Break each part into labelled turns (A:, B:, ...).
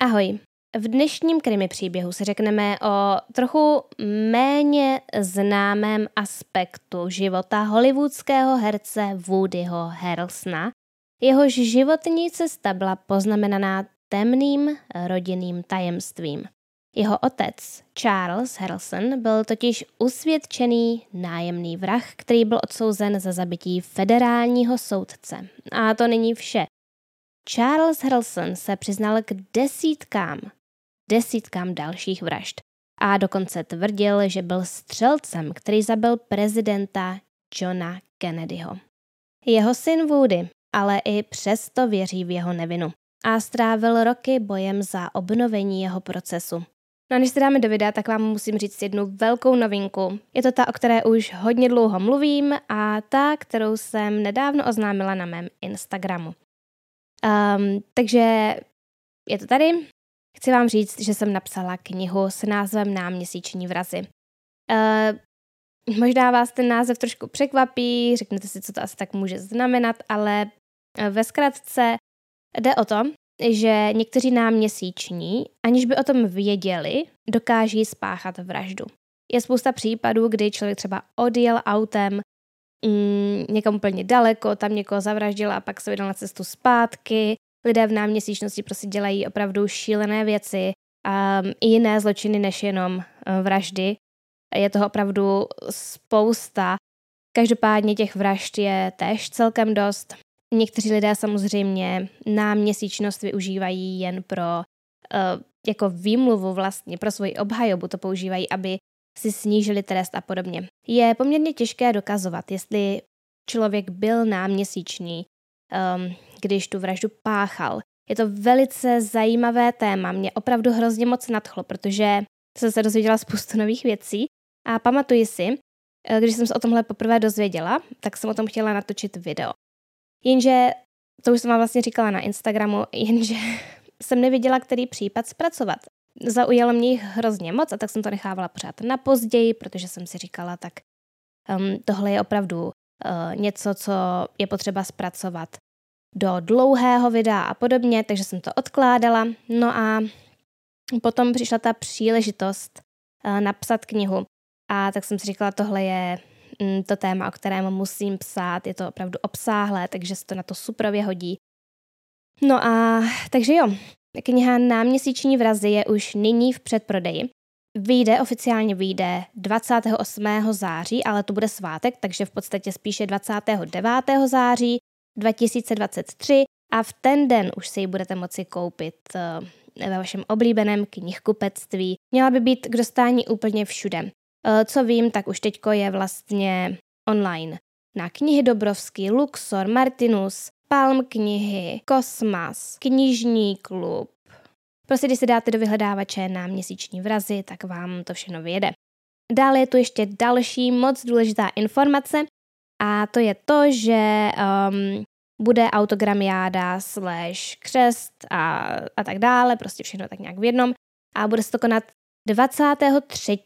A: Ahoj. V dnešním krimi příběhu se řekneme o trochu méně známém aspektu života hollywoodského herce Woodyho Harrelsona. Jehož životní cesta byla poznamenaná temným rodinným tajemstvím. Jeho otec, Charles Harrelson, byl totiž usvědčený nájemný vrah, který byl odsouzen za zabití federálního soudce. A to není vše. Charles Harrelson se přiznal k desítkám, desítkám dalších vražd a dokonce tvrdil, že byl střelcem, který zabil prezidenta Johna Kennedyho. Jeho syn Woody ale i přesto věří v jeho nevinu a strávil roky bojem za obnovení jeho procesu. No a než se dáme do videa, tak vám musím říct jednu velkou novinku. Je to ta, o které už hodně dlouho mluvím a ta, kterou jsem nedávno oznámila na mém Instagramu. Um, takže je to tady. Chci vám říct, že jsem napsala knihu s názvem Náměsíční vrazy. Uh, možná vás ten název trošku překvapí, řeknete si, co to asi tak může znamenat, ale ve zkratce jde o to, že někteří náměsíční, aniž by o tom věděli, dokáží spáchat vraždu. Je spousta případů, kdy člověk třeba odjel autem mm, někam úplně daleko, tam někoho zavraždil a pak se vydal na cestu zpátky. Lidé v náměsíčnosti prostě dělají opravdu šílené věci a i jiné zločiny než jenom eh, vraždy. Je toho opravdu spousta. Každopádně těch vražd je též celkem dost. Někteří lidé samozřejmě náměsíčnost využívají jen pro uh, jako výmluvu vlastně, pro svoji obhajobu to používají, aby si snížili trest a podobně. Je poměrně těžké dokazovat, jestli člověk byl náměsíčný, um, když tu vraždu páchal. Je to velice zajímavé téma, mě opravdu hrozně moc nadchlo, protože jsem se dozvěděla spoustu nových věcí a pamatuji si, eh, když jsem se o tomhle poprvé dozvěděla, tak jsem o tom chtěla natočit video. Jenže, to už jsem vám vlastně říkala na Instagramu, jenže jsem nevěděla, který případ zpracovat. Zaujalo mě jich hrozně moc a tak jsem to nechávala pořád na později, protože jsem si říkala, tak um, tohle je opravdu uh, něco, co je potřeba zpracovat do dlouhého videa a podobně, takže jsem to odkládala. No a potom přišla ta příležitost uh, napsat knihu a tak jsem si říkala, tohle je Mm, to téma, o kterém musím psát, je to opravdu obsáhlé, takže se to na to super hodí. No a takže jo, kniha Náměsíční vrazy je už nyní v předprodeji. Vyjde, oficiálně vyjde 28. září, ale to bude svátek, takže v podstatě spíše 29. září 2023 a v ten den už si ji budete moci koupit eh, ve vašem oblíbeném knihkupectví. Měla by být k dostání úplně všude. Eh, co vím, tak už teďko je vlastně online. Na knihy Dobrovský, Luxor, Martinus, Palm knihy, Kosmas, Knižní klub. Prostě když si dáte do vyhledávače na měsíční vrazy, tak vám to všechno vyjede. Dále je tu ještě další moc důležitá informace a to je to, že um, bude autogramiáda slash křest a, a tak dále, prostě všechno tak nějak v jednom a bude se to konat 23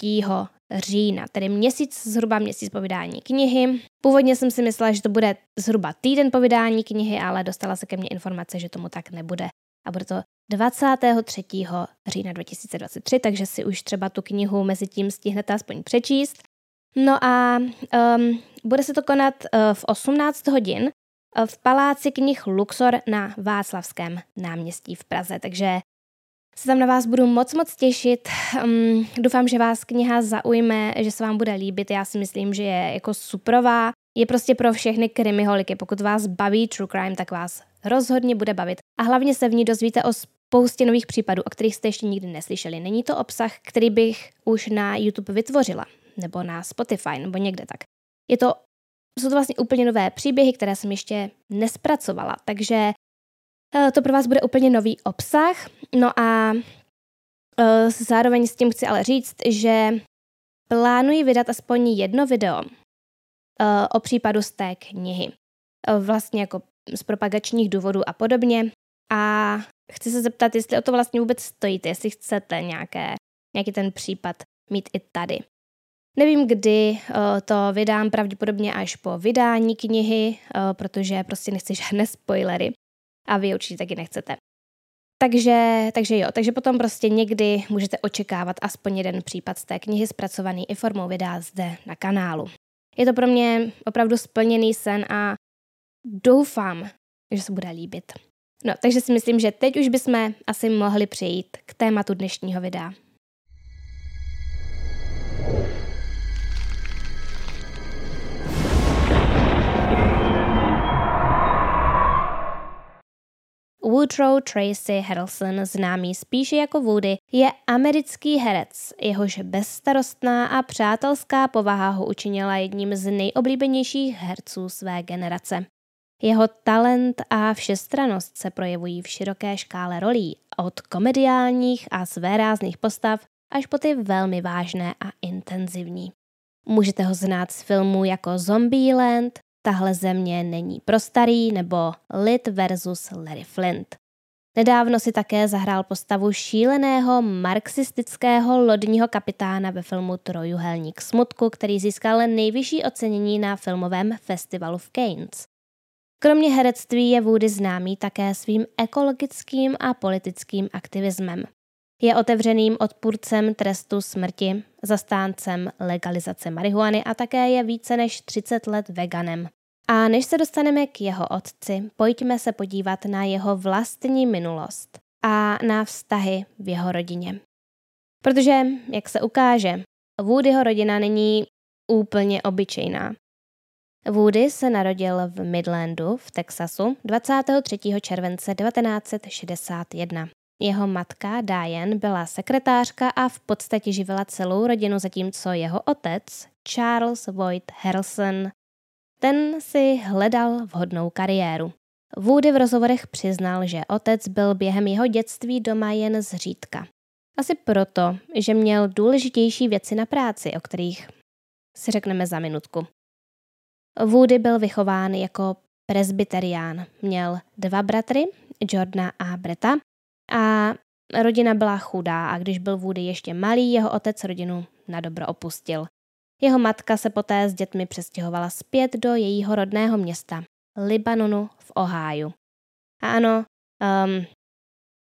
A: října, tedy měsíc, zhruba měsíc po vydání knihy. Původně jsem si myslela, že to bude zhruba týden po vydání knihy, ale dostala se ke mně informace, že tomu tak nebude. A bude to 23. října 2023, takže si už třeba tu knihu mezi tím stihnete aspoň přečíst. No a um, bude se to konat uh, v 18 hodin uh, v Paláci knih Luxor na Václavském náměstí v Praze, takže se tam na vás budu moc moc těšit. Um, doufám, že vás kniha zaujme, že se vám bude líbit. Já si myslím, že je jako suprová. Je prostě pro všechny krimiholiky. Pokud vás baví true crime, tak vás rozhodně bude bavit. A hlavně se v ní dozvíte o spoustě nových případů, o kterých jste ještě nikdy neslyšeli. Není to obsah, který bych už na YouTube vytvořila, nebo na Spotify, nebo někde tak. Je to, jsou to vlastně úplně nové příběhy, které jsem ještě nespracovala, takže to pro vás bude úplně nový obsah. No a eh, zároveň s tím chci ale říct, že plánuji vydat aspoň jedno video eh, o případu z té knihy. Vlastně jako z propagačních důvodů a podobně. A chci se zeptat, jestli o to vlastně vůbec stojíte, jestli chcete nějaké, nějaký ten případ mít i tady. Nevím, kdy to vydám, pravděpodobně až po vydání knihy, protože prostě nechci žádné spoilery a vy určitě taky nechcete. Takže, takže jo, takže potom prostě někdy můžete očekávat aspoň jeden případ z té knihy zpracovaný i formou videa zde na kanálu. Je to pro mě opravdu splněný sen a doufám, že se bude líbit. No, takže si myslím, že teď už bychom asi mohli přejít k tématu dnešního videa. Woodrow Tracy Harrelson, známý spíše jako Woody, je americký herec, jehož bezstarostná a přátelská povaha ho učinila jedním z nejoblíbenějších herců své generace. Jeho talent a všestranost se projevují v široké škále rolí, od komediálních a svérázných postav až po ty velmi vážné a intenzivní. Můžete ho znát z filmů jako Zombieland, Tahle země není pro starý nebo Lid versus Larry Flint. Nedávno si také zahrál postavu šíleného marxistického lodního kapitána ve filmu Trojuhelník smutku, který získal nejvyšší ocenění na filmovém festivalu v Cannes. Kromě herectví je Woody známý také svým ekologickým a politickým aktivismem. Je otevřeným odpůrcem trestu smrti, zastáncem legalizace marihuany a také je více než 30 let veganem. A než se dostaneme k jeho otci, pojďme se podívat na jeho vlastní minulost a na vztahy v jeho rodině. Protože, jak se ukáže, Woodyho rodina není úplně obyčejná. Woody se narodil v Midlandu v Texasu 23. července 1961. Jeho matka Diane byla sekretářka a v podstatě živila celou rodinu, zatímco jeho otec Charles Voigt Harrelson ten si hledal vhodnou kariéru. Woody v rozhovorech přiznal, že otec byl během jeho dětství doma jen zřídka. Asi proto, že měl důležitější věci na práci, o kterých si řekneme za minutku. Woody byl vychován jako presbyterián. Měl dva bratry, Jordana a Breta, a rodina byla chudá a když byl Woody ještě malý, jeho otec rodinu na dobro opustil. Jeho matka se poté s dětmi přestěhovala zpět do jejího rodného města, Libanonu v Oháju. A ano, um,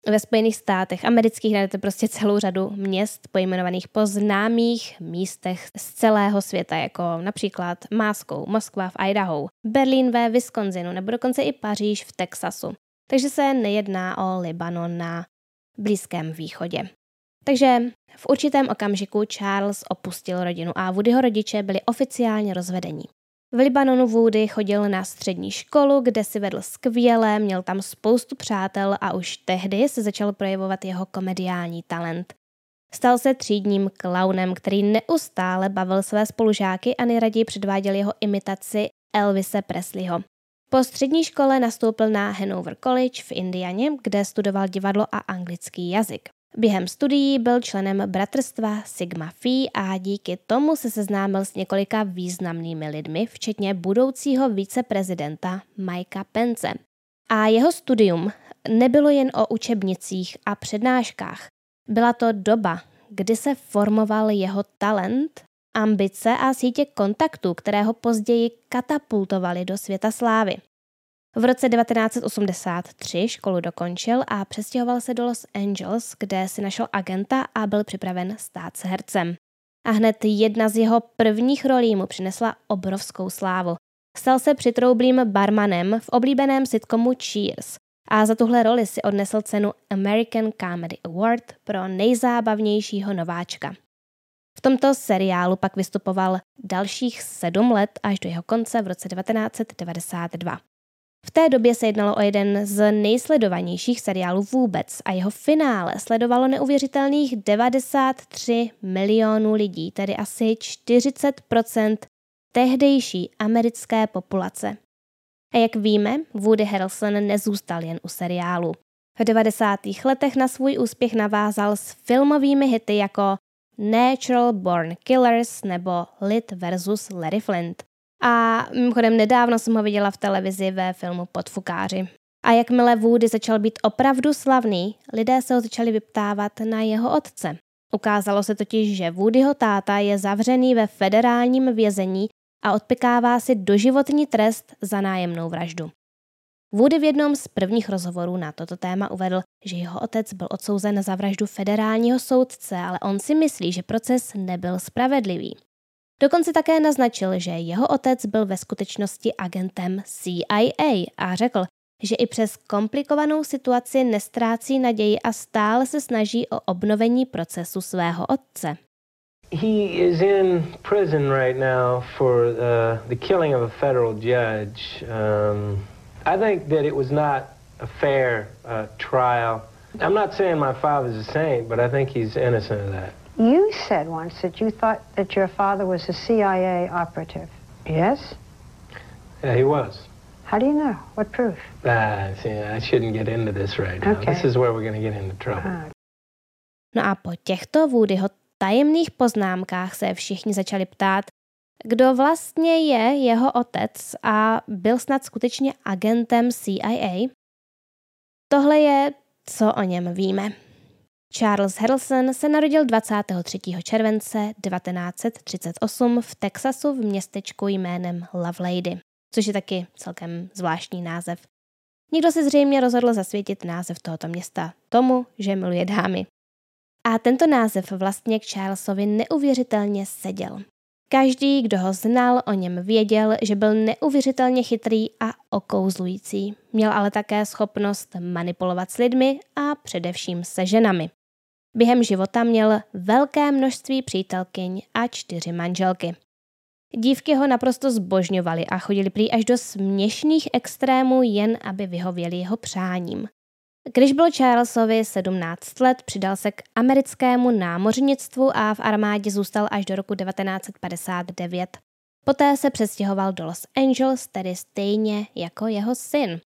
A: ve Spojených státech amerických najdete prostě celou řadu měst pojmenovaných po známých místech z celého světa, jako například Máskou, Moskva v Idaho, Berlín ve Wisconsinu nebo dokonce i Paříž v Texasu. Takže se nejedná o Libanon na Blízkém východě. Takže v určitém okamžiku Charles opustil rodinu a Woodyho rodiče byli oficiálně rozvedení. V Libanonu Woody chodil na střední školu, kde si vedl skvěle, měl tam spoustu přátel a už tehdy se začal projevovat jeho komediální talent. Stal se třídním klaunem, který neustále bavil své spolužáky a nejraději předváděl jeho imitaci Elvise Presleyho. Po střední škole nastoupil na Hanover College v Indianě, kde studoval divadlo a anglický jazyk. Během studií byl členem bratrstva Sigma Phi a díky tomu se seznámil s několika významnými lidmi, včetně budoucího viceprezidenta Mikea Pence. A jeho studium nebylo jen o učebnicích a přednáškách. Byla to doba, kdy se formoval jeho talent, ambice a sítě kontaktů, které ho později katapultovaly do světa slávy. V roce 1983 školu dokončil a přestěhoval se do Los Angeles, kde si našel agenta a byl připraven stát se hercem. A hned jedna z jeho prvních rolí mu přinesla obrovskou slávu. Stal se přitroublým barmanem v oblíbeném sitcomu Cheers a za tuhle roli si odnesl cenu American Comedy Award pro nejzábavnějšího nováčka. Tomto seriálu pak vystupoval dalších sedm let až do jeho konce v roce 1992. V té době se jednalo o jeden z nejsledovanějších seriálů vůbec a jeho finále sledovalo neuvěřitelných 93 milionů lidí, tedy asi 40% tehdejší americké populace. A jak víme, Woody Harrelson nezůstal jen u seriálu. V 90. letech na svůj úspěch navázal s filmovými hity jako Natural Born Killers nebo Lit vs. Larry Flint. A mimochodem nedávno jsem ho viděla v televizi ve filmu Podfukáři. A jakmile Woody začal být opravdu slavný, lidé se ho začali vyptávat na jeho otce. Ukázalo se totiž, že Woodyho táta je zavřený ve federálním vězení a odpikává si doživotní trest za nájemnou vraždu. Woody v jednom z prvních rozhovorů na toto téma uvedl, že jeho otec byl odsouzen za vraždu federálního soudce, ale on si myslí, že proces nebyl spravedlivý. Dokonce také naznačil, že jeho otec byl ve skutečnosti agentem CIA a řekl, že i přes komplikovanou situaci nestrácí naději a stále se snaží o obnovení procesu svého otce.
B: He is in prison right now for uh, the killing of a federal judge. Um, I think that it was not a fair uh, trial. I'm not saying my father's a saint, but I think he's innocent of that.
C: You said once that you thought that your father was a CIA operative. Yes?
B: Yeah, he was.
C: How do you know? What proof?
B: Ah, see, I shouldn't get into this right now.
C: Okay.
B: This is where we're going to get into trouble.
C: Ah,
A: No a po těchto Woodyho tajemných poznámkách se všichni začali ptát, kdo vlastně je jeho otec a byl snad skutečně agentem CIA? Tohle je, co o něm víme. Charles Harrelson se narodil 23. července 1938 v Texasu v městečku jménem Lovelady, což je taky celkem zvláštní název. Někdo se zřejmě rozhodl zasvětit název tohoto města tomu, že miluje dámy. A tento název vlastně k Charlesovi neuvěřitelně seděl. Každý, kdo ho znal, o něm věděl, že byl neuvěřitelně chytrý a okouzlující. Měl ale také schopnost manipulovat s lidmi a především se ženami. Během života měl velké množství přítelkyň a čtyři manželky. Dívky ho naprosto zbožňovaly a chodili prý až do směšných extrémů jen aby vyhověli jeho přáním. Když byl Charlesovi 17 let, přidal se k americkému námořnictvu a v armádě zůstal až do roku 1959. Poté se přestěhoval do Los Angeles, tedy stejně jako jeho syn.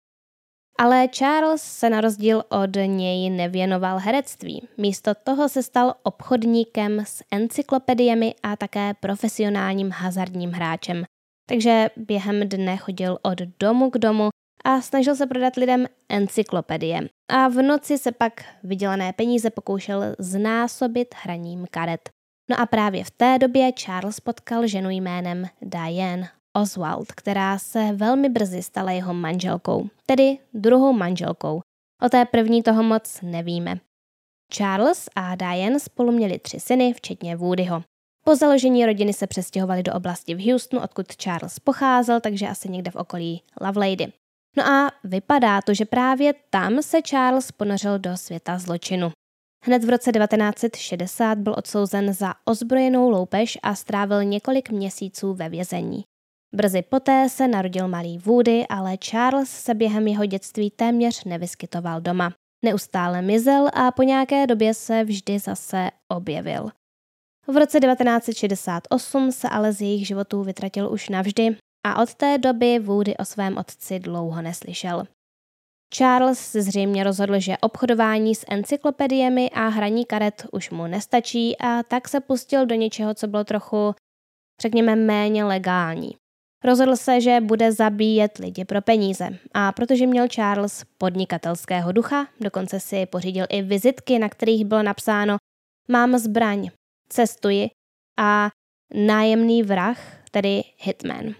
A: Ale Charles se na rozdíl od něj nevěnoval herectví. Místo toho se stal obchodníkem s encyklopediemi a také profesionálním hazardním hráčem. Takže během dne chodil od domu k domu a snažil se prodat lidem encyklopedie. A v noci se pak vydělané peníze pokoušel znásobit hraním karet. No a právě v té době Charles potkal ženu jménem Diane Oswald, která se velmi brzy stala jeho manželkou, tedy druhou manželkou. O té první toho moc nevíme. Charles a Diane spolu měli tři syny, včetně Woodyho. Po založení rodiny se přestěhovali do oblasti v Houstonu, odkud Charles pocházel, takže asi někde v okolí Lovelady. No a vypadá to, že právě tam se Charles ponořil do světa zločinu. Hned v roce 1960 byl odsouzen za ozbrojenou loupež a strávil několik měsíců ve vězení. Brzy poté se narodil malý Woody, ale Charles se během jeho dětství téměř nevyskytoval doma. Neustále mizel a po nějaké době se vždy zase objevil. V roce 1968 se ale z jejich životů vytratil už navždy a od té doby Woody o svém otci dlouho neslyšel. Charles se zřejmě rozhodl, že obchodování s encyklopediemi a hraní karet už mu nestačí a tak se pustil do něčeho, co bylo trochu, řekněme, méně legální. Rozhodl se, že bude zabíjet lidi pro peníze a protože měl Charles podnikatelského ducha, dokonce si pořídil i vizitky, na kterých bylo napsáno Mám zbraň, cestuji a nájemný vrah, tedy hitman.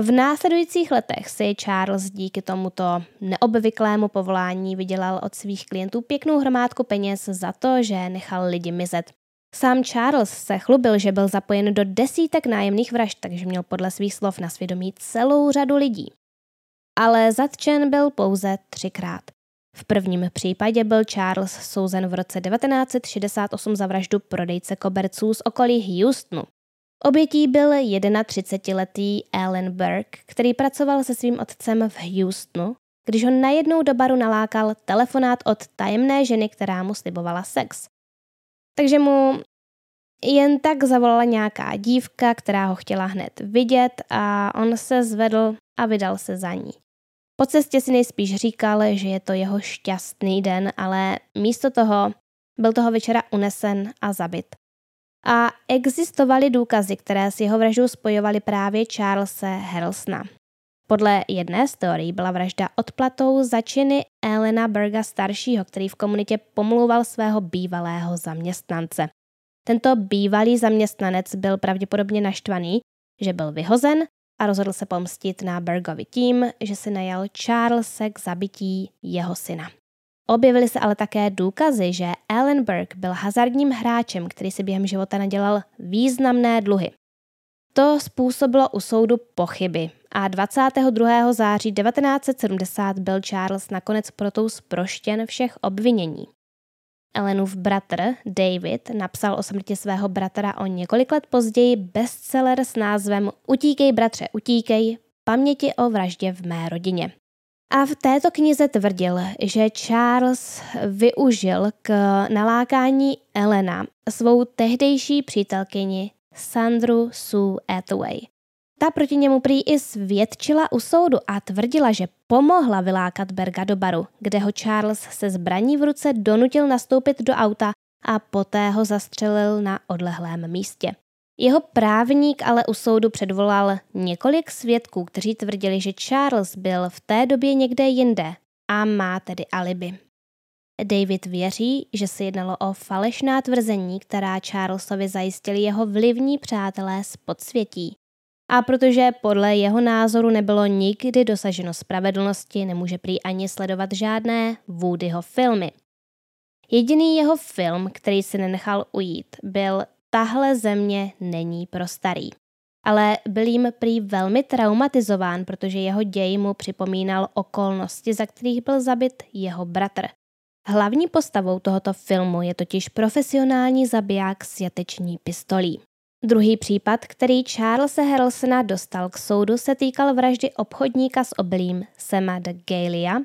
A: V následujících letech si Charles díky tomuto neobvyklému povolání vydělal od svých klientů pěknou hromádku peněz za to, že nechal lidi mizet. Sám Charles se chlubil, že byl zapojen do desítek nájemných vražd, takže měl podle svých slov na svědomí celou řadu lidí. Ale zatčen byl pouze třikrát. V prvním případě byl Charles souzen v roce 1968 za vraždu prodejce koberců z okolí Houstonu. Obětí byl 31-letý Alan Burke, který pracoval se svým otcem v Houstonu, když ho najednou do baru nalákal telefonát od tajemné ženy, která mu slibovala sex. Takže mu jen tak zavolala nějaká dívka, která ho chtěla hned vidět a on se zvedl a vydal se za ní. Po cestě si nejspíš říkal, že je to jeho šťastný den, ale místo toho byl toho večera unesen a zabit. A existovaly důkazy, které s jeho vraždou spojovaly právě Charlesa Harrelsona. Podle jedné z teorií byla vražda odplatou za činy Elena Berga staršího, který v komunitě pomlouval svého bývalého zaměstnance. Tento bývalý zaměstnanec byl pravděpodobně naštvaný, že byl vyhozen a rozhodl se pomstit na Bergovi tím, že si najal Charlesa k zabití jeho syna. Objevily se ale také důkazy, že Alan Berg byl hazardním hráčem, který si během života nadělal významné dluhy. To způsobilo u soudu pochyby a 22. září 1970 byl Charles nakonec proto zproštěn všech obvinění. Ellenův bratr David napsal o smrti svého bratra o několik let později bestseller s názvem Utíkej bratře, utíkej, paměti o vraždě v mé rodině. A v této knize tvrdil, že Charles využil k nalákání Elena svou tehdejší přítelkyni Sandru Sue Hathaway. Ta proti němu prý i svědčila u soudu a tvrdila, že pomohla vylákat Berga do baru, kde ho Charles se zbraní v ruce donutil nastoupit do auta a poté ho zastřelil na odlehlém místě. Jeho právník ale u soudu předvolal několik svědků, kteří tvrdili, že Charles byl v té době někde jinde a má tedy alibi. David věří, že se jednalo o falešná tvrzení, která Charlesovi zajistili jeho vlivní přátelé z podsvětí. A protože podle jeho názoru nebylo nikdy dosaženo spravedlnosti, nemůže prý ani sledovat žádné Woodyho filmy. Jediný jeho film, který si nenechal ujít, byl Tahle země není pro starý. Ale byl jim prý velmi traumatizován, protože jeho děj mu připomínal okolnosti, za kterých byl zabit jeho bratr. Hlavní postavou tohoto filmu je totiž profesionální zabiják s jateční pistolí. Druhý případ, který Charlesa Harrelsona dostal k soudu, se týkal vraždy obchodníka s obilím Sema de Galia,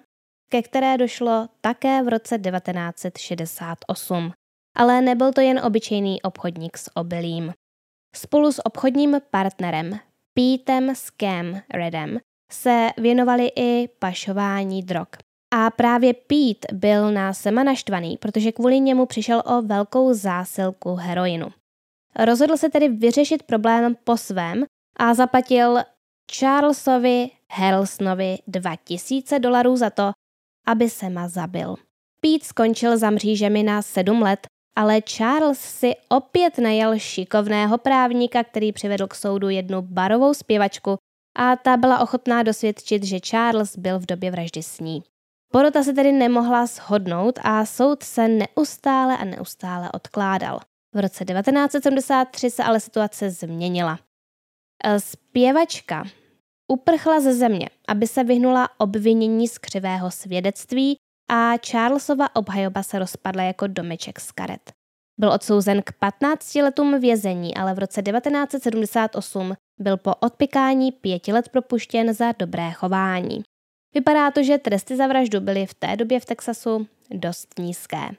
A: ke které došlo také v roce 1968. Ale nebyl to jen obyčejný obchodník s obilím. Spolu s obchodním partnerem Pítem Scam Redem se věnovali i pašování drog. A právě Pete byl na Sema naštvaný, protože kvůli němu přišel o velkou zásilku heroinu. Rozhodl se tedy vyřešit problém po svém a zaplatil Charlesovi Harrelsonovi 2000 dolarů za to, aby Sema zabil. Pete skončil za mřížemi na 7 let, ale Charles si opět najal šikovného právníka, který přivedl k soudu jednu barovou zpěvačku a ta byla ochotná dosvědčit, že Charles byl v době vraždy s ní. Porota se tedy nemohla shodnout a soud se neustále a neustále odkládal. V roce 1973 se ale situace změnila. E, zpěvačka uprchla ze země, aby se vyhnula obvinění z křivého svědectví a Charlesova obhajoba se rozpadla jako domeček z karet. Byl odsouzen k 15 letům vězení, ale v roce 1978 byl po odpikání pěti let propuštěn za dobré chování. Vypadá to, že tresty za vraždu byly v té době v Texasu dost nízké.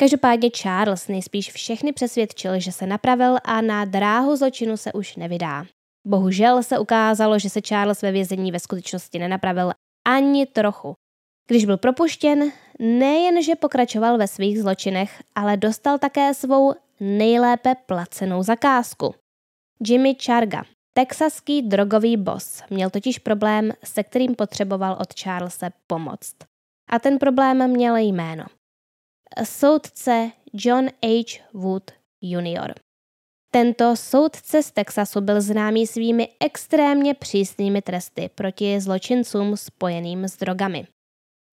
A: Každopádně Charles nejspíš všechny přesvědčil, že se napravil a na dráhu zločinu se už nevydá. Bohužel se ukázalo, že se Charles ve vězení ve skutečnosti nenapravil ani trochu. Když byl propuštěn, nejenže pokračoval ve svých zločinech, ale dostal také svou nejlépe placenou zakázku. Jimmy Charga, texaský drogový boss, měl totiž problém, se kterým potřeboval od Charlesa pomoct. A ten problém měl jméno – soudce John H. Wood Jr. Tento soudce z Texasu byl známý svými extrémně přísnými tresty proti zločincům spojeným s drogami.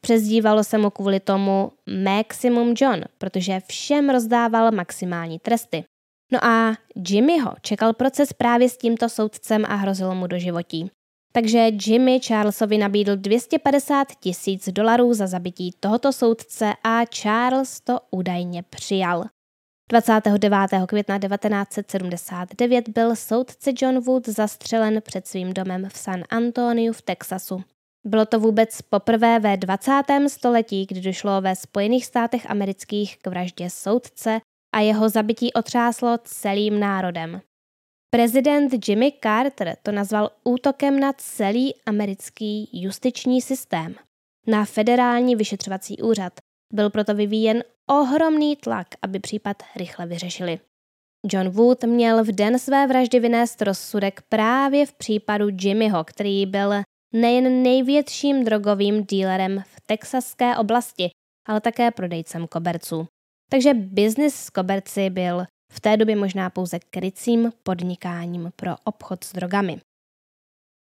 A: Přezdívalo se mu kvůli tomu Maximum John, protože všem rozdával maximální tresty. No a Jimmyho čekal proces právě s tímto soudcem a hrozilo mu do životí. Takže Jimmy Charlesovi nabídl 250 tisíc dolarů za zabití tohoto soudce a Charles to údajně přijal. 29. května 1979 byl soudce John Wood zastřelen před svým domem v San Antoniu v Texasu. Bylo to vůbec poprvé ve 20. století, kdy došlo ve Spojených státech amerických k vraždě soudce a jeho zabití otřáslo celým národem. Prezident Jimmy Carter to nazval útokem na celý americký justiční systém. Na federální vyšetřovací úřad byl proto vyvíjen ohromný tlak, aby případ rychle vyřešili. John Wood měl v den své vraždy vynést rozsudek právě v případu Jimmyho, který byl nejen největším drogovým dílerem v texaské oblasti, ale také prodejcem koberců. Takže biznis s koberci byl v té době možná pouze krycím podnikáním pro obchod s drogami.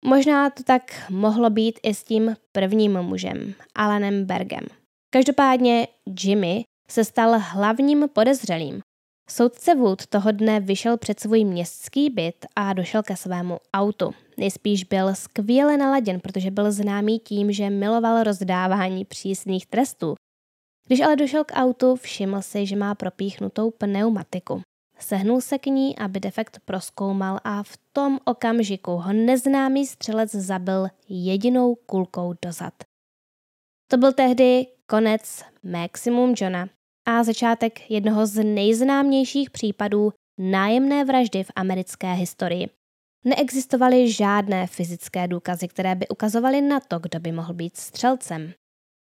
A: Možná to tak mohlo být i s tím prvním mužem, Alanem Bergem. Každopádně Jimmy se stal hlavním podezřelým. Soudce Wood toho dne vyšel před svůj městský byt a došel ke svému autu. Nejspíš byl skvěle naladěn, protože byl známý tím, že miloval rozdávání přísných trestů. Když ale došel k autu, všiml si, že má propíchnutou pneumatiku. Sehnul se k ní, aby defekt proskoumal a v tom okamžiku ho neznámý střelec zabil jedinou kulkou dozad. To byl tehdy konec Maximum Johna a začátek jednoho z nejznámějších případů nájemné vraždy v americké historii. Neexistovaly žádné fyzické důkazy, které by ukazovaly na to, kdo by mohl být střelcem.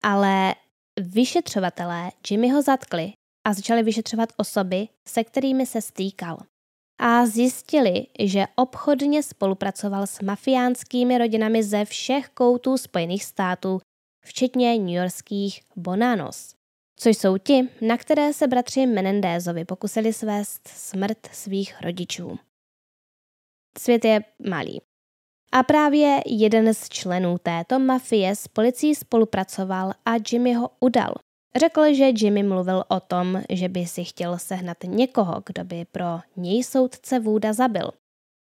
A: Ale vyšetřovatelé Jimmyho zatkli a začali vyšetřovat osoby, se kterými se stýkal. A zjistili, že obchodně spolupracoval s mafiánskými rodinami ze všech koutů Spojených států, včetně newyorských Bonanos, což jsou ti, na které se bratři Menendézovi pokusili svést smrt svých rodičů. Svět je malý. A právě jeden z členů této mafie s policií spolupracoval a Jimmy ho udal. Řekl, že Jimmy mluvil o tom, že by si chtěl sehnat někoho, kdo by pro něj soudce Vůda zabil.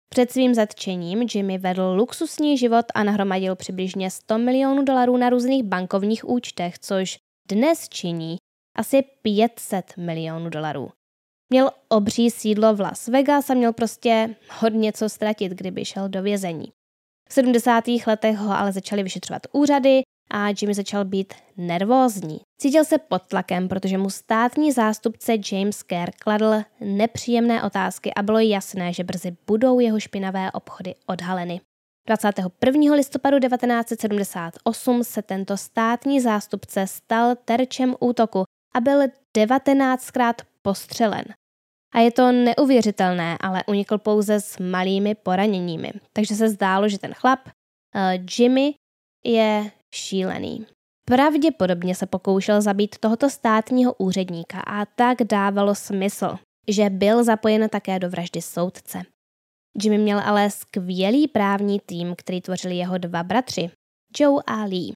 A: Před svým zatčením Jimmy vedl luxusní život a nahromadil přibližně 100 milionů dolarů na různých bankovních účtech, což dnes činí asi 500 milionů dolarů. Měl obří sídlo v Las Vegas a měl prostě hodně co ztratit, kdyby šel do vězení. V 70. letech ho ale začali vyšetřovat úřady a Jimmy začal být nervózní. Cítil se pod tlakem, protože mu státní zástupce James Kerr kladl nepříjemné otázky a bylo jasné, že brzy budou jeho špinavé obchody odhaleny. 21. listopadu 1978 se tento státní zástupce stal terčem útoku a byl 19krát postřelen. A je to neuvěřitelné, ale unikl pouze s malými poraněními. Takže se zdálo, že ten chlap, uh, Jimmy, je šílený. Pravděpodobně se pokoušel zabít tohoto státního úředníka a tak dávalo smysl, že byl zapojen také do vraždy soudce. Jimmy měl ale skvělý právní tým, který tvořili jeho dva bratři, Joe a Lee.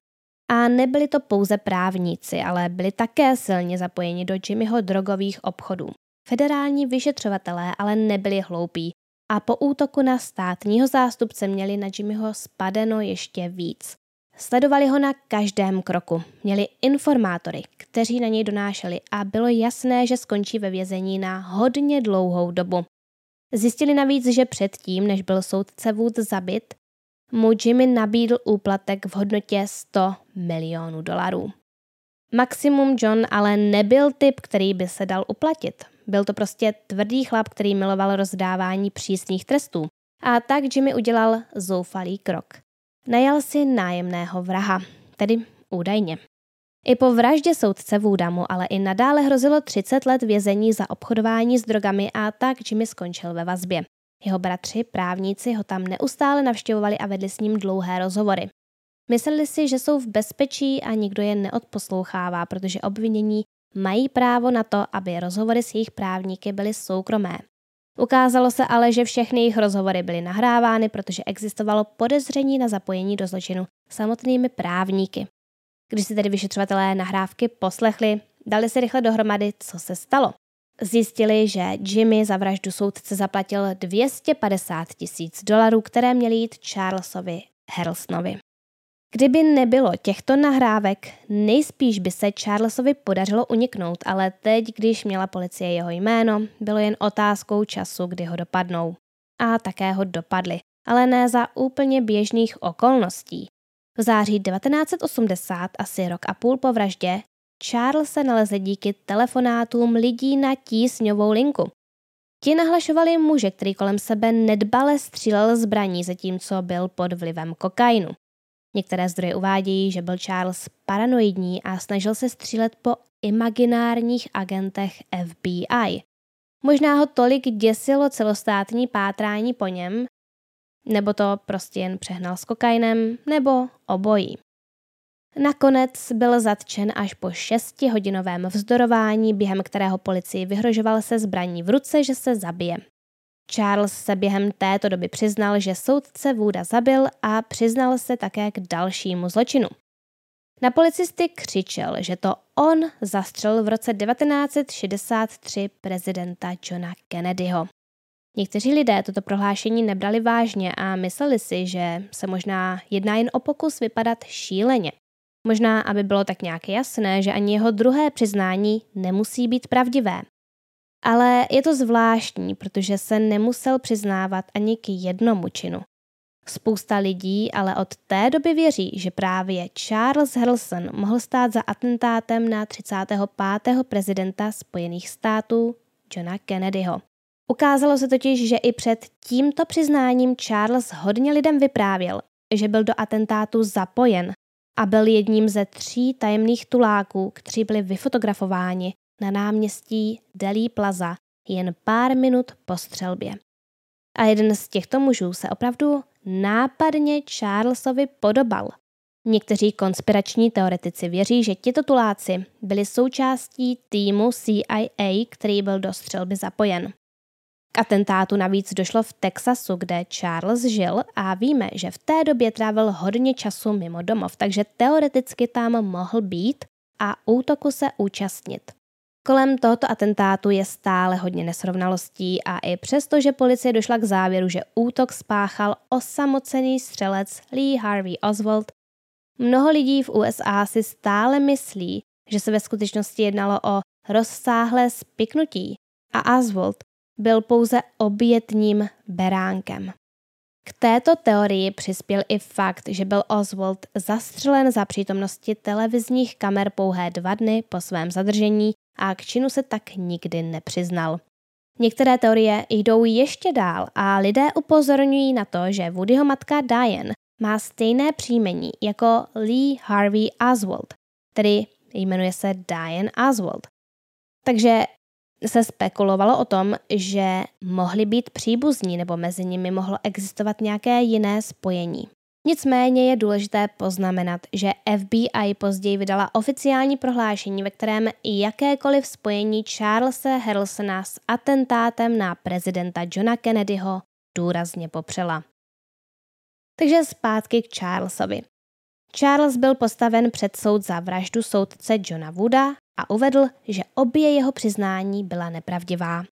A: A nebyli to pouze právníci, ale byli také silně zapojeni do Jimmyho drogových obchodů. Federální vyšetřovatelé ale nebyli hloupí a po útoku na státního zástupce měli na Jimmyho spadeno ještě víc. Sledovali ho na každém kroku. Měli informátory, kteří na něj donášeli a bylo jasné, že skončí ve vězení na hodně dlouhou dobu. Zjistili navíc, že předtím, než byl soudce Wood zabit, mu Jimmy nabídl úplatek v hodnotě 100 milionů dolarů. Maximum John ale nebyl typ, který by se dal uplatit. Byl to prostě tvrdý chlap, který miloval rozdávání přísných trestů. A tak Jimmy udělal zoufalý krok. Najal si nájemného vraha, tedy údajně. I po vraždě soudce Vůdamu ale i nadále hrozilo 30 let vězení za obchodování s drogami a tak Jimmy skončil ve vazbě. Jeho bratři, právníci, ho tam neustále navštěvovali a vedli s ním dlouhé rozhovory. Mysleli si, že jsou v bezpečí a nikdo je neodposlouchává, protože obvinění mají právo na to, aby rozhovory s jejich právníky byly soukromé. Ukázalo se ale, že všechny jejich rozhovory byly nahrávány, protože existovalo podezření na zapojení do zločinu samotnými právníky. Když si tedy vyšetřovatelé nahrávky poslechli, dali si rychle dohromady, co se stalo. Zjistili, že Jimmy za vraždu soudce zaplatil 250 tisíc dolarů, které měly jít Charlesovi Harrelsonovi. Kdyby nebylo těchto nahrávek, nejspíš by se Charlesovi podařilo uniknout, ale teď, když měla policie jeho jméno, bylo jen otázkou času, kdy ho dopadnou. A také ho dopadli, ale ne za úplně běžných okolností. V září 1980, asi rok a půl po vraždě, Charles se nalezl díky telefonátům lidí na tísňovou linku. Ti nahlašovali muže, který kolem sebe nedbale střílel zbraní, zatímco byl pod vlivem kokainu. Některé zdroje uvádějí, že byl Charles paranoidní a snažil se střílet po imaginárních agentech FBI. Možná ho tolik děsilo celostátní pátrání po něm, nebo to prostě jen přehnal s kokainem, nebo obojí. Nakonec byl zatčen až po šestihodinovém vzdorování, během kterého policii vyhrožoval se zbraní v ruce, že se zabije. Charles se během této doby přiznal, že soudce Wooda zabil a přiznal se také k dalšímu zločinu. Na policisty křičel, že to on zastřelil v roce 1963 prezidenta Johna Kennedyho. Někteří lidé toto prohlášení nebrali vážně a mysleli si, že se možná jedná jen o pokus vypadat šíleně. Možná, aby bylo tak nějak jasné, že ani jeho druhé přiznání nemusí být pravdivé. Ale je to zvláštní, protože se nemusel přiznávat ani k jednomu činu. Spousta lidí ale od té doby věří, že právě Charles Harrelson mohl stát za atentátem na 35. prezidenta Spojených států Johna Kennedyho. Ukázalo se totiž, že i před tímto přiznáním Charles hodně lidem vyprávěl, že byl do atentátu zapojen a byl jedním ze tří tajemných tuláků, kteří byli vyfotografováni na náměstí Delhi Plaza jen pár minut po střelbě. A jeden z těchto mužů se opravdu nápadně Charlesovi podobal. Někteří konspirační teoretici věří, že tito tuláci byli součástí týmu CIA, který byl do střelby zapojen. K atentátu navíc došlo v Texasu, kde Charles žil a víme, že v té době trávil hodně času mimo domov, takže teoreticky tam mohl být a útoku se účastnit. Kolem tohoto atentátu je stále hodně nesrovnalostí a i přesto, že policie došla k závěru, že útok spáchal osamocený střelec Lee Harvey Oswald, mnoho lidí v USA si stále myslí, že se ve skutečnosti jednalo o rozsáhlé spiknutí a Oswald byl pouze obětním beránkem. K této teorii přispěl i fakt, že byl Oswald zastřelen za přítomnosti televizních kamer pouhé dva dny po svém zadržení a k činu se tak nikdy nepřiznal. Některé teorie jdou ještě dál a lidé upozorňují na to, že Woodyho matka Diane má stejné příjmení jako Lee Harvey Oswald, tedy jmenuje se Diane Oswald. Takže se spekulovalo o tom, že mohli být příbuzní nebo mezi nimi mohlo existovat nějaké jiné spojení. Nicméně je důležité poznamenat, že FBI později vydala oficiální prohlášení, ve kterém jakékoliv spojení Charlesa Harrelsona s atentátem na prezidenta Johna Kennedyho důrazně popřela. Takže zpátky k Charlesovi. Charles byl postaven před soud za vraždu soudce Johna Wooda a uvedl, že obě jeho přiznání byla nepravdivá.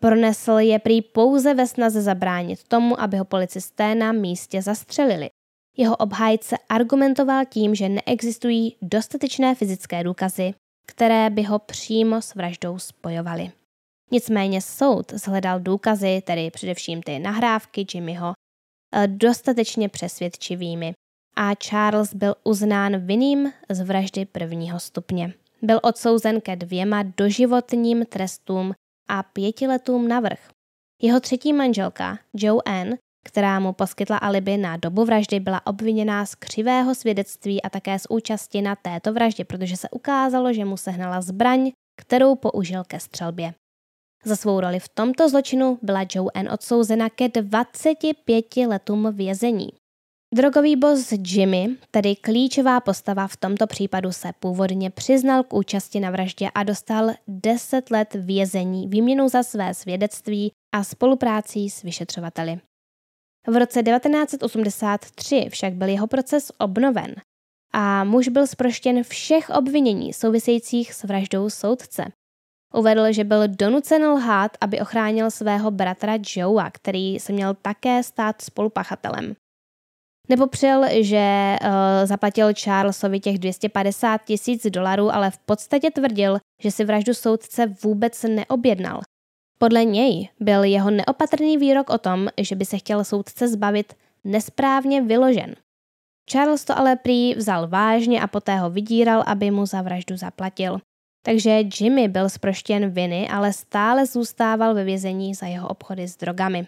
A: Pronesl je prý pouze ve snaze zabránit tomu, aby ho policisté na místě zastřelili. Jeho obhájce argumentoval tím, že neexistují dostatečné fyzické důkazy, které by ho přímo s vraždou spojovaly. Nicméně soud zhledal důkazy, tedy především ty nahrávky Jimmyho, eh, dostatečně přesvědčivými a Charles byl uznán vinným z vraždy prvního stupně. Byl odsouzen ke dvěma doživotním trestům a pěti letům navrh. Jeho třetí manželka, Joanne, která mu poskytla alibi na dobu vraždy, byla obviněná z křivého svědectví a také z účasti na této vraždě, protože se ukázalo, že mu sehnala zbraň, kterou použil ke střelbě. Za svou roli v tomto zločinu byla Joanne odsouzena ke 25 letům vězení. Drogový boss Jimmy, tedy klíčová postava v tomto případu, se původně přiznal k účasti na vraždě a dostal 10 let vězení výměnou za své svědectví a spoluprácí s vyšetřovateli. V roce 1983 však byl jeho proces obnoven a muž byl zproštěn všech obvinění souvisejících s vraždou soudce. Uvedl, že byl donucen lhát, aby ochránil svého bratra Joea, který se měl také stát spolupachatelem. Nepopřel, že uh, zaplatil Charlesovi těch 250 tisíc dolarů, ale v podstatě tvrdil, že si vraždu soudce vůbec neobjednal. Podle něj byl jeho neopatrný výrok o tom, že by se chtěl soudce zbavit, nesprávně vyložen. Charles to ale prý vzal vážně a poté ho vydíral, aby mu za vraždu zaplatil. Takže Jimmy byl zproštěn viny, ale stále zůstával ve vězení za jeho obchody s drogami.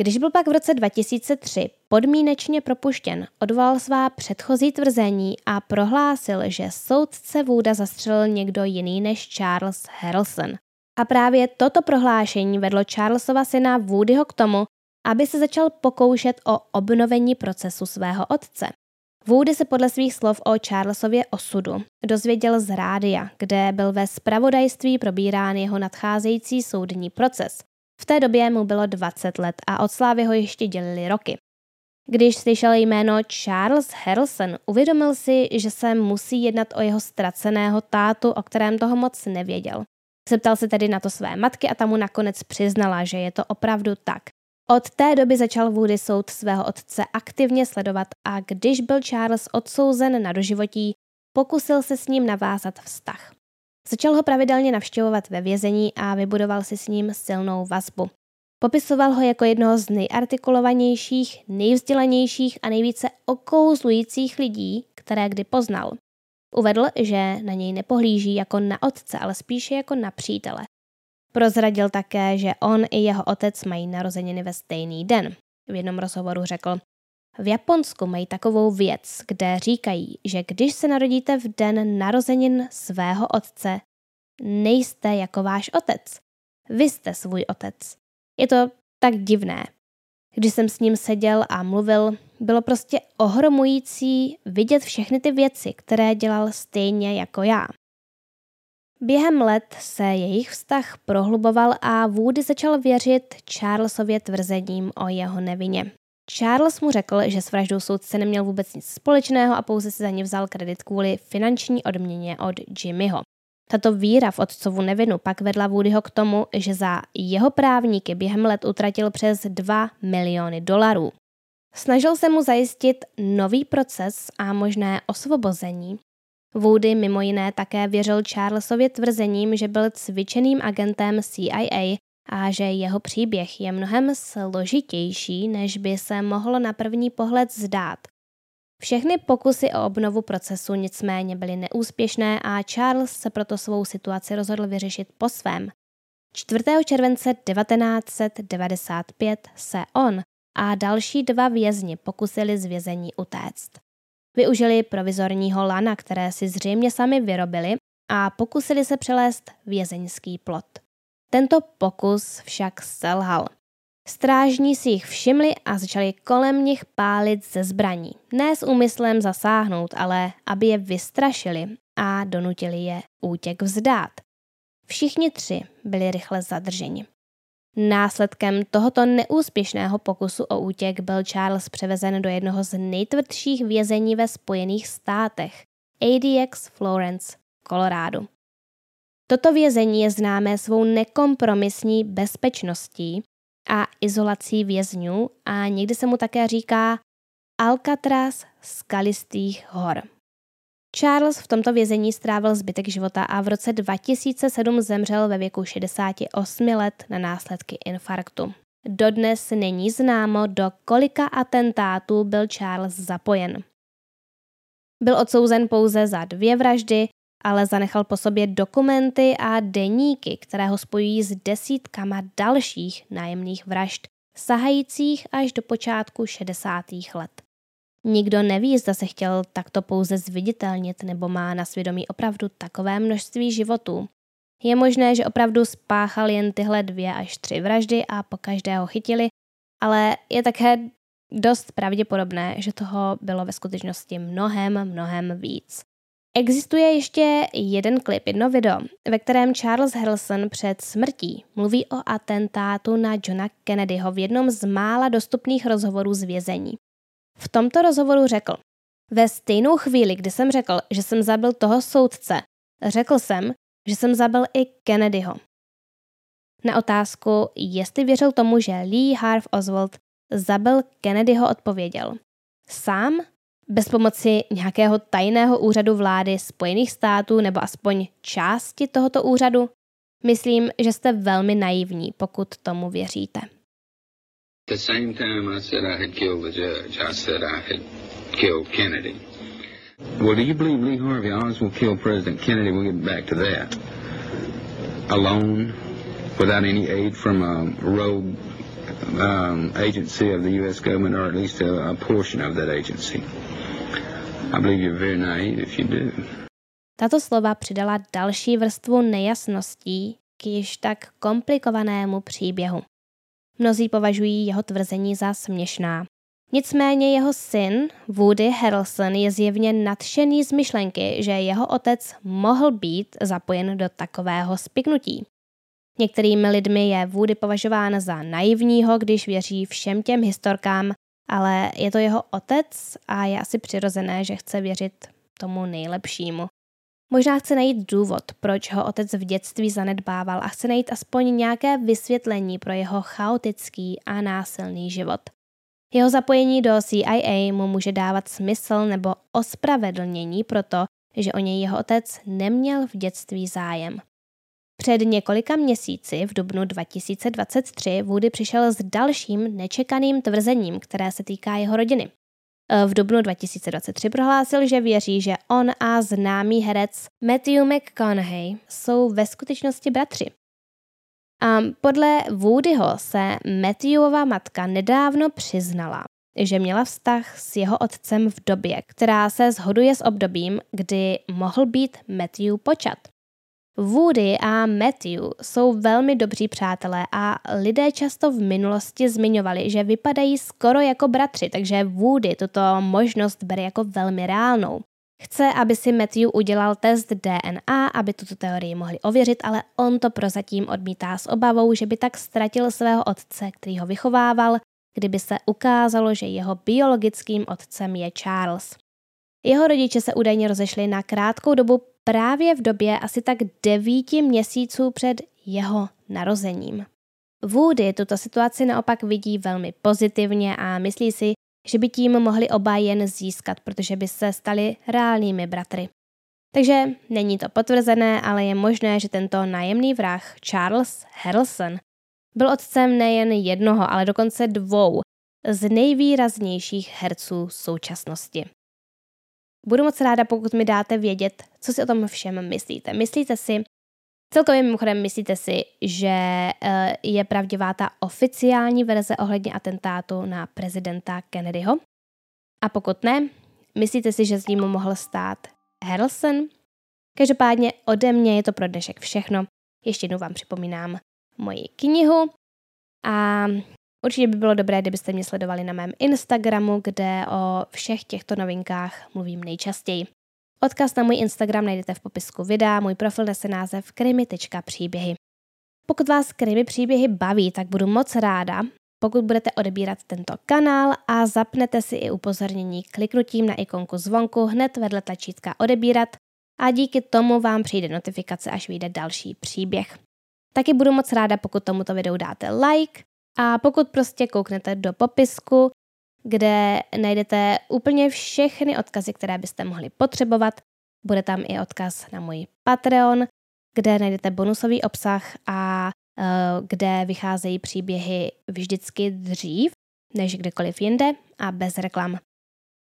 A: Když byl pak v roce 2003 podmínečně propuštěn, odvolal svá předchozí tvrzení a prohlásil, že soudce Wooda zastřelil někdo jiný než Charles Harrelson. A právě toto prohlášení vedlo Charlesova syna Woodyho k tomu, aby se začal pokoušet o obnovení procesu svého otce. Woody se podle svých slov o Charlesově osudu dozvěděl z rádia, kde byl ve spravodajství probírán jeho nadcházející soudní proces V té době mu bylo 20 let a od slávy ho ještě dělili roky. Když slyšel jméno Charles Harrelson, uvědomil si, že se musí jednat o jeho ztraceného tátu, o kterém toho moc nevěděl. Zeptal se tedy na to své matky a ta mu nakonec přiznala, že je to opravdu tak. Od té doby začal Woody soud svého otce aktivně sledovat a když byl Charles odsouzen na doživotí, pokusil se s ním navázat vztah. Začal ho pravidelně navštěvovat ve vězení a vybudoval si s ním silnou vazbu. Popisoval ho jako jednoho z nejartikulovanějších, nejvzdělanějších a nejvíce okouzlujících lidí, které kdy poznal. Uvedl, že na něj nepohlíží jako na otce, ale spíše jako na přítele. Prozradil také, že on i jeho otec mají narozeniny ve stejný den. V jednom rozhovoru řekl, v Japonsku mají takovou věc, kde říkají, že když se narodíte v den narozenin svého otce, nejste jako váš otec. Vy jste svůj otec. Je to tak divné. Když jsem s ním seděl a mluvil, bylo prostě ohromující vidět všechny ty věci, které dělal stejně jako já. Během let se jejich vztah prohluboval a Woody začal věřit Charlesově tvrzením o jeho nevině. Charles mu řekl, že s vraždou soudce neměl vůbec nic společného a pouze si za ně vzal kredit kvůli finanční odměně od Jimmyho. Tato víra v otcovu nevinu pak vedla Woodyho k tomu, že za jeho právníky během let utratil přes 2 miliony dolarů. Snažil se mu zajistit nový proces a možné osvobození. Woody mimo jiné také věřil Charlesově tvrzením, že byl cvičeným agentem CIA a že jeho příběh je mnohem složitější, než by se mohlo na první pohled zdát. Všechny pokusy o obnovu procesu nicméně byly neúspěšné a Charles se proto svou situaci rozhodl vyřešit po svém. 4. července 1995 se on a další dva vězni pokusili z vězení utéct. Využili provizorního lana, které si zřejmě sami vyrobili a pokusili se přelézt vězeňský plot. Tento pokus však selhal. Strážní si jich všimli a začali kolem nich pálit ze zbraní. Ne s úmyslem zasáhnout, ale aby je vystrašili a donutili je útěk vzdát. Všichni tři byli rychle zadrženi. Následkem tohoto neúspěšného pokusu o útěk byl Charles převezen do jednoho z nejtvrdších vězení ve Spojených státech, ADX Florence, Colorado. Toto vězení je známé svou nekompromisní bezpečností a izolací vězňů a někdy se mu také říká Alcatraz skalistých hor. Charles v tomto vězení strávil zbytek života a v roce 2007 zemřel ve věku 68 let na následky infarktu. Dodnes není známo, do kolika atentátů byl Charles zapojen. Byl odsouzen pouze za dvě vraždy, ale zanechal po sobě dokumenty a deníky, které ho spojují s desítkama dalších nájemných vražd, sahajících až do počátku 60. let. Nikdo neví, zda se chtěl takto pouze zviditelnit nebo má na svědomí opravdu takové množství životů. Je možné, že opravdu spáchal jen tyhle dvě až tři vraždy a po každého chytili, ale je také dost pravděpodobné, že toho bylo ve skutečnosti mnohem, mnohem víc. Existuje ještě jeden klip, jedno video, ve kterém Charles Harrelson před smrtí mluví o atentátu na Johna Kennedyho v jednom z mála dostupných rozhovorů z vězení. V tomto rozhovoru řekl, ve stejnou chvíli, kdy jsem řekl, že jsem zabil toho soudce, řekl jsem, že jsem zabil i Kennedyho. Na otázku, jestli věřil tomu, že Lee Harv Oswald zabil Kennedyho, odpověděl. Sám bez pomoci nějakého tajného úřadu vlády Spojených států nebo aspoň části tohoto úřadu? Myslím, že jste velmi naivní, pokud tomu věříte. Alone, without any aid from a rogue um, agency of the U.S. government, or at least a, a portion of that agency. Tato slova přidala další vrstvu nejasností k již tak komplikovanému příběhu. Mnozí považují jeho tvrzení za směšná. Nicméně jeho syn, Woody Harrelson, je zjevně nadšený z myšlenky, že jeho otec mohl být zapojen do takového spiknutí. Některými lidmi je Woody považován za naivního, když věří všem těm historkám, ale je to jeho otec a je asi přirozené, že chce věřit tomu nejlepšímu. Možná chce najít důvod, proč ho otec v dětství zanedbával a chce najít aspoň nějaké vysvětlení pro jeho chaotický a násilný život. Jeho zapojení do CIA mu může dávat smysl nebo ospravedlnění pro to, že o něj jeho otec neměl v dětství zájem. Před několika měsíci v dubnu 2023 Woody přišel s dalším nečekaným tvrzením, které se týká jeho rodiny. V dubnu 2023 prohlásil, že věří, že on a známý herec Matthew McConaughey jsou ve skutečnosti bratři. A podle Woodyho se Matthewova matka nedávno přiznala, že měla vztah s jeho otcem v době, která se shoduje s obdobím, kdy mohl být Matthew počat. Woody a Matthew jsou velmi dobří přátelé a lidé často v minulosti zmiňovali, že vypadají skoro jako bratři, takže Woody tuto možnost bere jako velmi reálnou. Chce, aby si Matthew udělal test DNA, aby tuto teorii mohli ověřit, ale on to prozatím odmítá s obavou, že by tak ztratil svého otce, který ho vychovával, kdyby se ukázalo, že jeho biologickým otcem je Charles. Jeho rodiče se údajně rozešli na krátkou dobu právě v době asi tak devíti měsíců před jeho narozením. Woody tuto situaci naopak vidí velmi pozitivně a myslí si, že by tím mohli oba jen získat, protože by se stali reálnými bratry. Takže není to potvrzené, ale je možné, že tento nájemný vrah Charles Harrelson byl otcem nejen jednoho, ale dokonce dvou z nejvýraznějších herců současnosti. Budu moc ráda, pokud mi dáte vědět, co si o tom všem myslíte. Myslíte si, celkově mimochodem myslíte si, že eh, je pravdivá ta oficiální verze ohledně atentátu na prezidenta Kennedyho? A pokud ne, myslíte si, že s ním mohl stát Harrelson? Každopádně ode mě je to pro dnešek všechno. Ještě jednou vám připomínám moji knihu a Určitě by bylo dobré, kdybyste mě sledovali na mém Instagramu, kde o všech těchto novinkách mluvím nejčastěji. Odkaz na můj Instagram najdete v popisku videa, můj profil nese název krimi.příběhy. Pokud vás krimi příběhy baví, tak budu moc ráda, pokud budete odebírat tento kanál a zapnete si i upozornění kliknutím na ikonku zvonku hned vedle tlačítka odebírat a díky tomu vám přijde notifikace, až vyjde další příběh. Taky budu moc ráda, pokud tomuto videu dáte like a pokud prostě kouknete do popisku, kde najdete úplně všechny odkazy, které byste mohli potřebovat, bude tam i odkaz na můj Patreon, kde najdete bonusový obsah a uh, kde vycházejí příběhy vždycky dřív než kdekoliv jinde a bez reklam.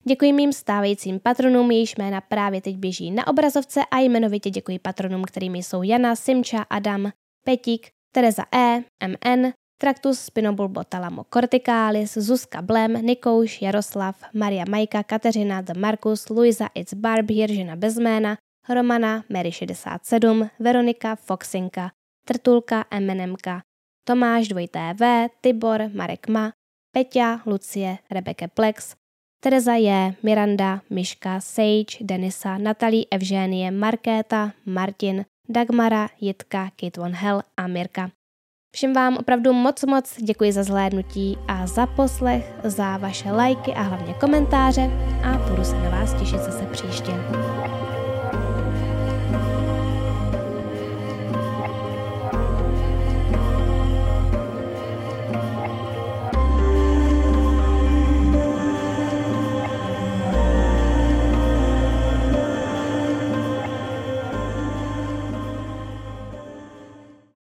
A: Děkuji mým stávajícím patronům, jejichž jména právě teď běží na obrazovce a jmenovitě děkuji patronům, kterými jsou Jana, Simča, Adam, Petík, Tereza E, MN, Tractus spinobulbotalamo corticalis, Zuzka Blem, Nikouš, Jaroslav, Maria Majka, Kateřina, The Markus, Luisa It's Barb, Jiržina Bezména, Romana, Mary 67, Veronika, Foxinka, Trtulka, MNMka, Tomáš 2TV, Tibor, Marek Ma, Peťa, Lucie, Rebeke Plex, Tereza J, Miranda, Miška, Sage, Denisa, Natalie, Evženie, Markéta, Martin, Dagmara, Jitka, Kate Von Hell a Mirka. Všem vám opravdu moc moc děkuji za zhlédnutí a za poslech, za vaše lajky a hlavně komentáře a budu se na vás těšit zase příště.